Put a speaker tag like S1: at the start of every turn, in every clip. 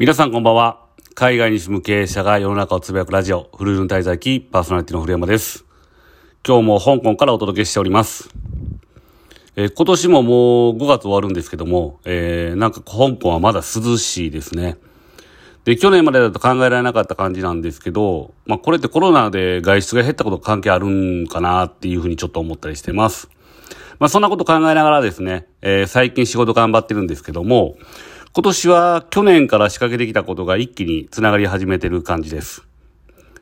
S1: 皆さんこんばんは。海外に住む経営者が世の中をつぶやくラジオ、フルールン滞在記パーソナリティの古山です。今日も香港からお届けしております。えー今年ももう5月終わるんですけども、えーなんか香港はまだ涼しいですね。で、去年までだと考えられなかった感じなんですけど、まあこれってコロナで外出が減ったことと関係あるんかなっていうふうにちょっと思ったりしてます。まあそんなこと考えながらですね、えー最近仕事頑張ってるんですけども、今年は去年から仕掛けてきたことが一気につながり始めてる感じです。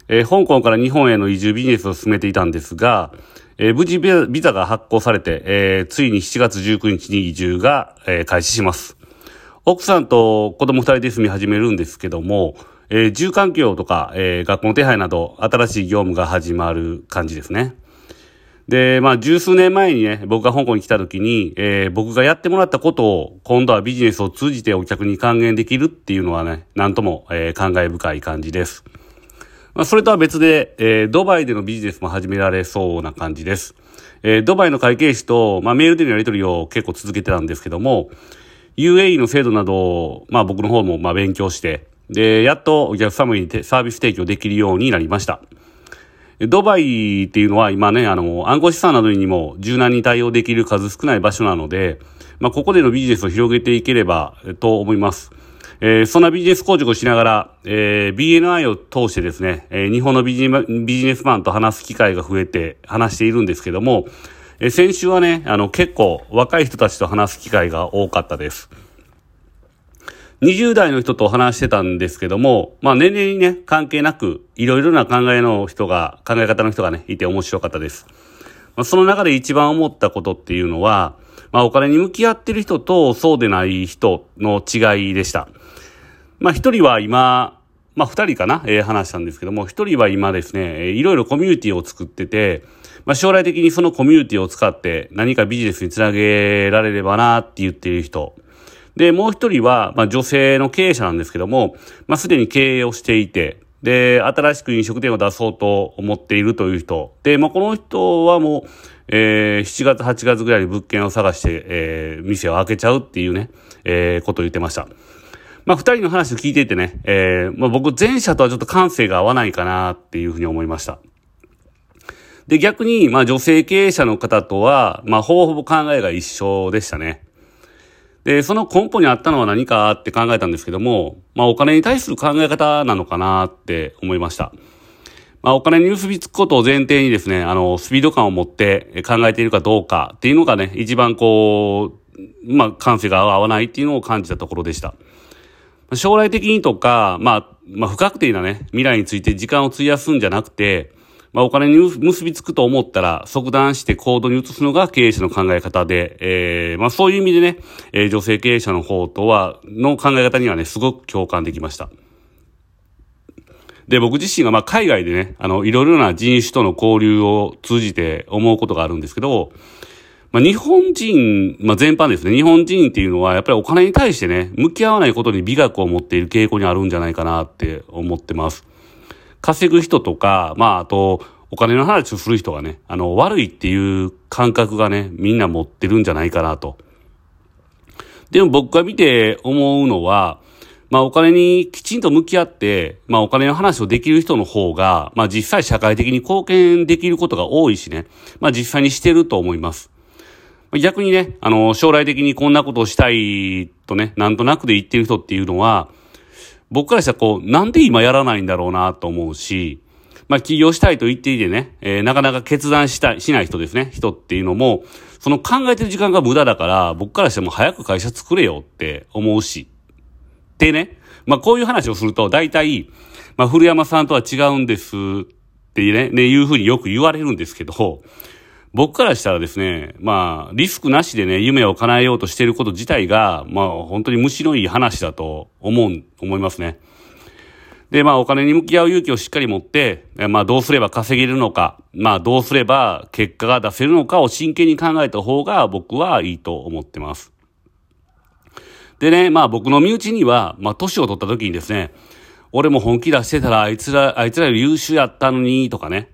S1: えー香港から日本への移住ビジネスを進めていたんですが、えー無事ビザが発行されて、えーついに7月19日に移住が、えー開始します。奥さんと子供二人で住み始めるんですけども、えー住環境とか、えー学校の手配など、新しい業務が始まる感じですね。で、まあ、十数年前にね、僕が香港に来た時に、えー僕がやってもらったことを、今度はビジネスを通じてお客に還元できるっていうのはね、なんとも、えー感慨深い感じです。まあ、それとは別で、えードバイでのビジネスも始められそうな感じです。えードバイの会計士と、まあ、メールでのやり取りを結構続けてたんですけども、UAE の制度などを、まあ、僕の方も、まあ、勉強して、で、やっとお客様にサービス提供できるようになりました。ドバイっていうのは今ね、あの、暗号資産などにも柔軟に対応できる数少ない場所なので、まあ、ここでのビジネスを広げていければ、と思います。えーそんなビジネス構築をしながら、えー BNI を通してですね、えー日本のビジネビジネスマンと話す機会が増えて話しているんですけども、えー先週はね、あの、結構若い人たちと話す機会が多かったです。20代の人と話してたんですけども、まあ年齢にね、関係なく、いろいろな考えの人が、考え方の人がね、いて面白かったです。まあ、その中で一番思ったことっていうのは、まあお金に向き合ってる人とそうでない人の違いでした。まあ一人は今、まあ二人かな、えー話したんですけども、一人は今ですね、いろいろコミュニティを作ってて、まあ将来的にそのコミュニティを使って何かビジネスにつなげられればなって言ってる人。で、もう一人は、まあ女性の経営者なんですけども、まあすでに経営をしていて、で、新しく飲食店を出そうと思っているという人。で、まあこの人はもう、えー7月、8月ぐらいに物件を探して、えー店を開けちゃうっていうね、えーことを言ってました。まあ、二人の話を聞いていてね、えーまあ、僕前者とはちょっと感性が合わないかなっていうふうに思いました。で、逆に、まあ、女性経営者の方とは、まあ、ほぼほぼ考えが一緒でしたね。で、その根本にあったのは何かって考えたんですけども、まあ、お金に対する考え方なのかなって思いました。まあ、お金に結びつくことを前提にですね、あの、スピード感を持って考えているかどうかっていうのがね、一番こう、まあ、感性が合わないっていうのを感じたところでした。将来的にとか、まあ、まあ、不確定なね、未来について時間を費やすんじゃなくて、まあ、お金に結びつくと思ったら、即断して行動に移すのが経営者の考え方で、えー、まあ、そういう意味でね、えー女性経営者の方とは、の考え方にはね、すごく共感できました。で、僕自身がまあ海外でね、あの、いろいろな人種との交流を通じて思うことがあるんですけど、まあ、日本人、まあ、全般ですね、日本人っていうのはやっぱりお金に対してね、向き合わないことに美学を持っている傾向にあるんじゃないかなって思ってます。稼ぐ人とか、まあ、あと、お金の話をする人がね、あの、悪いっていう感覚がね、みんな持ってるんじゃないかなと。でも僕が見て思うのは、まあお金にきちんと向き合って、まあお金の話をできる人の方が、まあ実際社会的に貢献できることが多いしね、まあ実際にしてると思います。逆にね、あの、将来的にこんなことをしたいとね、なんとなくで言ってる人っていうのは、僕からしたらこう、なんで今やらないんだろうなと思うし、まあ起業したいと言っていてね、えーなかなか決断したい、しない人ですね、人っていうのも、その考えてる時間が無駄だから、僕からしても早く会社作れよって思うし。でね、まあこういう話をすると、大体、まあ古山さんとは違うんですってね、ね、いうふうによく言われるんですけど、僕からしたらですね、まあ、リスクなしでね、夢を叶えようとしていること自体が、まあ、本当にむしろいい話だと思う、思いますね。で、まあ、お金に向き合う勇気をしっかり持って、まあ、どうすれば稼げるのか、まあ、どうすれば結果が出せるのかを真剣に考えた方が僕はいいと思ってます。でね、まあ、僕の身内には、まあ、年を取った時にですね、俺も本気出してたら、あいつら、あいつらより優秀やったのに、とかね。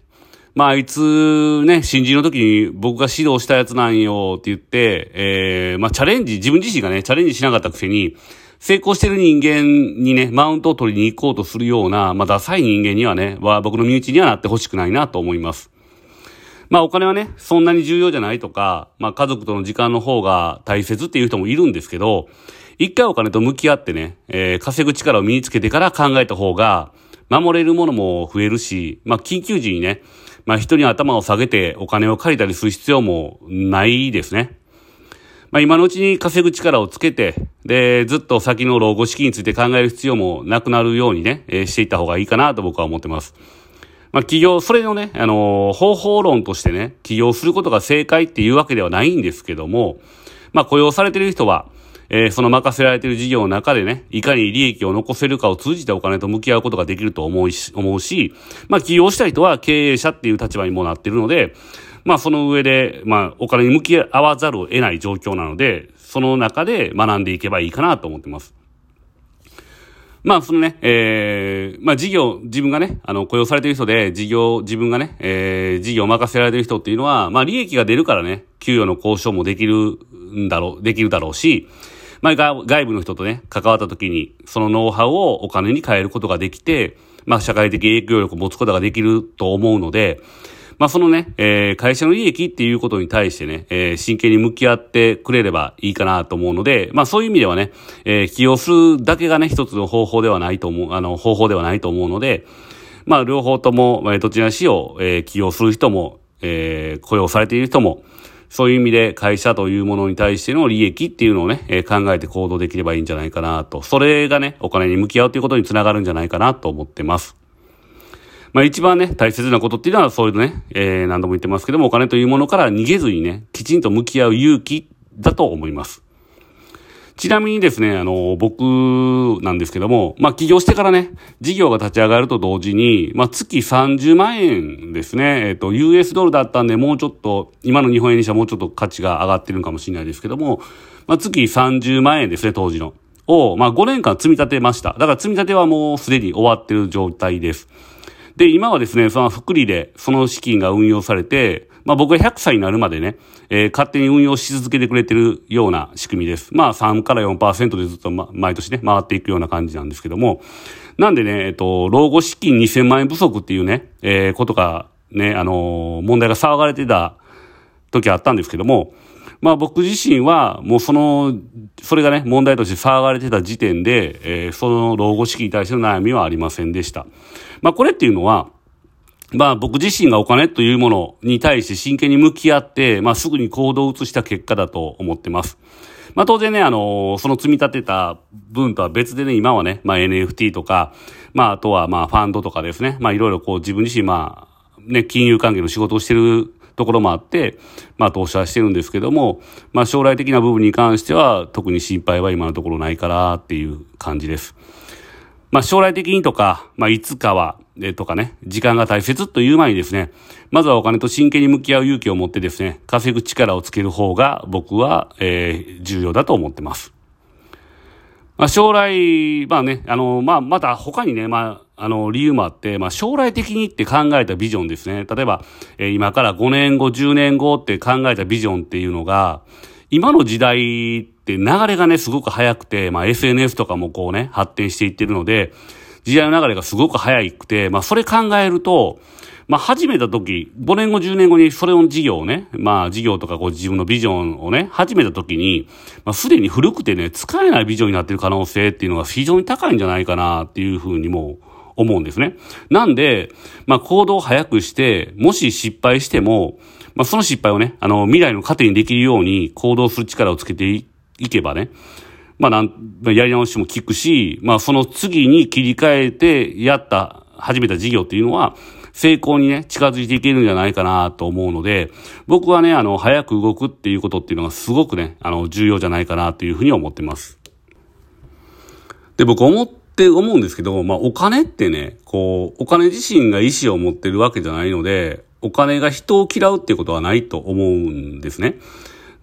S1: まあ、あいつね、新人の時に僕が指導したやつなんよって言って、えー、まあ、チャレンジ、自分自身がね、チャレンジしなかったくせに、成功してる人間にね、マウントを取りに行こうとするような、まあ、ダサい人間にはね、は僕の身内にはなってほしくないなと思います。まあお金はね、そんなに重要じゃないとか、まあ家族との時間の方が大切っていう人もいるんですけど、一回お金と向き合ってね、えー、稼ぐ力を身につけてから考えた方が、守れるものも増えるし、まあ緊急時にね、まあ人に頭を下げてお金を借りたりする必要もないですね。まあ今のうちに稼ぐ力をつけて、で、ずっと先の老後資金について考える必要もなくなるようにね、えー、していった方がいいかなと僕は思ってます。まあ、起業、それのね、あのー、方法論としてね、起業することが正解っていうわけではないんですけども、まあ、雇用されてる人は、えー、その任せられてる事業の中でね、いかに利益を残せるかを通じてお金と向き合うことができると思うし、思うし、まあ、起業した人は経営者っていう立場にもなってるので、まあ、その上で、まあ、お金に向き合わざるを得ない状況なので、その中で学んでいけばいいかなと思ってます。まあ、そのね、えー、まあ、事業、自分がね、あの、雇用されてる人で、事業、自分がね、えー、事業を任せられてる人っていうのは、まあ、利益が出るからね、給与の交渉もできるんだろう、できるだろうし、まあ、外部の人とね、関わった時に、そのノウハウをお金に変えることができて、まあ、社会的影響力を持つことができると思うので、まあ、そのね、えー、会社の利益っていうことに対してね、えー、真剣に向き合ってくれればいいかなと思うので、まあ、そういう意味ではね、えー、起用するだけがね、一つの方法ではないと思う、あの、方法ではないと思うので、まあ、両方とも、えー、どちらにしよう、えー、起用する人も、えー、雇用されている人も、そういう意味で会社というものに対しての利益っていうのをね、え、考えて行動できればいいんじゃないかなと。それがね、お金に向き合うということにつながるんじゃないかなと思ってます。まあ一番ね、大切なことっていうのはそういうね、えー、何度も言ってますけども、お金というものから逃げずにね、きちんと向き合う勇気だと思います。ちなみにですね、あの、僕なんですけども、まあ、起業してからね、事業が立ち上がると同時に、まあ、月30万円ですね、えっ、と、US ドルだったんで、もうちょっと、今の日本円にしてはもうちょっと価値が上がってるかもしれないですけども、まあ、月30万円ですね、当時の。を、まあ、5年間積み立てました。だから積み立てはもうすでに終わってる状態です。で、今はですね、その福利でその資金が運用されて、まあ僕が100歳になるまでね、えー、勝手に運用し続けてくれてるような仕組みです。まあ3から4%でずっと、ま、毎年ね、回っていくような感じなんですけども、なんでね、えっと、老後資金2000万円不足っていうね、えー、ことがね、あのー、問題が騒がれてた時あったんですけども、まあ僕自身はもうその、それがね、問題として騒がれてた時点で、えー、その老後資金に対しての悩みはありませんでした。まあこれっていうのは、まあ僕自身がお金というものに対して真剣に向き合って、まあすぐに行動を移した結果だと思ってます。まあ当然ね、あの、その積み立てた分とは別でね、今はね、まあ NFT とか、まああとはまあファンドとかですね、まあいろいろこう自分自身まあ、ね、金融関係の仕事をしてるところもあって、まあ投資はしてるんですけども、まあ将来的な部分に関しては特に心配は今のところないからっていう感じです。まあ将来的にとか、まあいつかは、えとかね、時間が大切という前にですね、まずはお金と真剣に向き合う勇気を持ってですね、稼ぐ力をつける方が僕は、えー、重要だと思ってます。まあ、将来、まあね、あの、まあ、また他にね、まあ、あの、理由もあって、まあ、将来的にって考えたビジョンですね。例えば、えー、今から5年後、10年後って考えたビジョンっていうのが、今の時代って流れがね、すごく早くて、まあ、SNS とかもこうね、発展していってるので、時代の流れがすごく早くて、まあ、それ考えると、まあ、始めた時、5年後、10年後にそれの事業をね、まあ、事業とかこう自分のビジョンをね、始めた時に、まあ、すでに古くてね、使えないビジョンになっている可能性っていうのが非常に高いんじゃないかなっていうふうにも思うんですね。なんで、まあ、行動を早くして、もし失敗しても、まあ、その失敗をね、あの、未来の糧にできるように行動する力をつけていけばね、まあ、なん、やり直しも効くし、まあ、その次に切り替えてやった、始めた事業っていうのは、成功にね、近づいていけるんじゃないかなと思うので、僕はね、あの、早く動くっていうことっていうのがすごくね、あの、重要じゃないかなというふうに思ってます。で、僕思って思うんですけど、まあ、お金ってね、こう、お金自身が意志を持ってるわけじゃないので、お金が人を嫌うっていうことはないと思うんですね。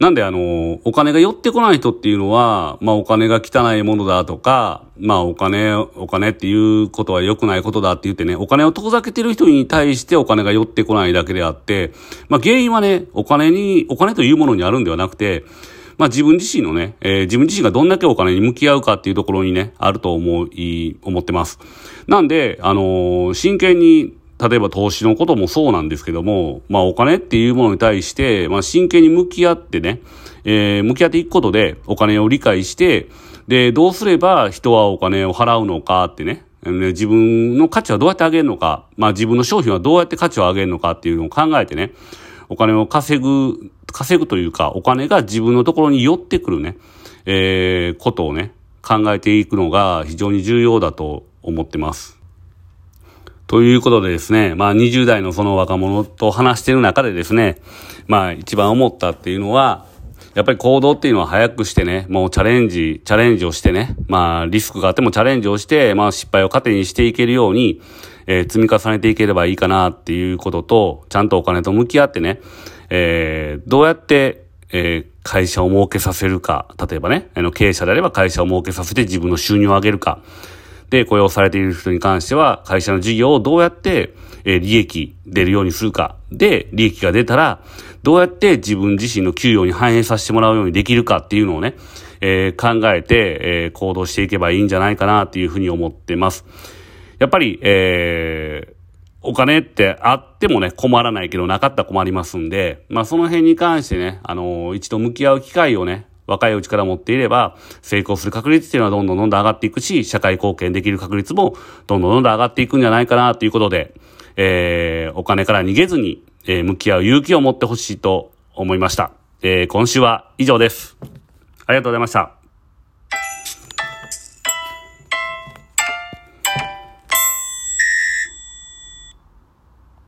S1: なんであの、お金が寄ってこない人っていうのは、まあお金が汚いものだとか、まあお金、お金っていうことは良くないことだって言ってね、お金を遠ざけてる人に対してお金が寄ってこないだけであって、まあ原因はね、お金に、お金というものにあるんではなくて、まあ自分自身のね、えー、自分自身がどんだけお金に向き合うかっていうところにね、あると思い、思ってます。なんで、あのー、真剣に、例えば投資のこともそうなんですけども、まあお金っていうものに対して、まあ真剣に向き合ってね、えー、向き合っていくことでお金を理解して、で、どうすれば人はお金を払うのかってね、自分の価値はどうやって上げるのか、まあ自分の商品はどうやって価値を上げるのかっていうのを考えてね、お金を稼ぐ、稼ぐというか、お金が自分のところに寄ってくるね、えー、ことをね、考えていくのが非常に重要だと思ってます。ということでですね、まあ20代のその若者と話している中でですね、まあ一番思ったっていうのは、やっぱり行動っていうのは早くしてね、もうチャレンジ、チャレンジをしてね、まあリスクがあってもチャレンジをして、まあ失敗を糧にしていけるように、えー、積み重ねていければいいかなっていうことと、ちゃんとお金と向き合ってね、えー、どうやって、えー、会社を儲けさせるか、例えばね、あの経営者であれば会社を儲けさせて自分の収入を上げるか、で、雇用されている人に関しては、会社の事業をどうやって、え、利益出るようにするか。で、利益が出たら、どうやって自分自身の給与に反映させてもらうようにできるかっていうのをね、えー、考えて、えー、行動していけばいいんじゃないかなっていうふうに思ってます。やっぱり、えー、お金ってあってもね、困らないけどなかったら困りますんで、まあその辺に関してね、あのー、一度向き合う機会をね、若いうちから持っていれば、成功する確率っていうのはどんどんどんどん上がっていくし、社会貢献できる確率もどんどんどんどん上がっていくんじゃないかなということで、えー、お金から逃げずに、えー、向き合う勇気を持ってほしいと思いました。えー、今週は以上です。ありがとうございました。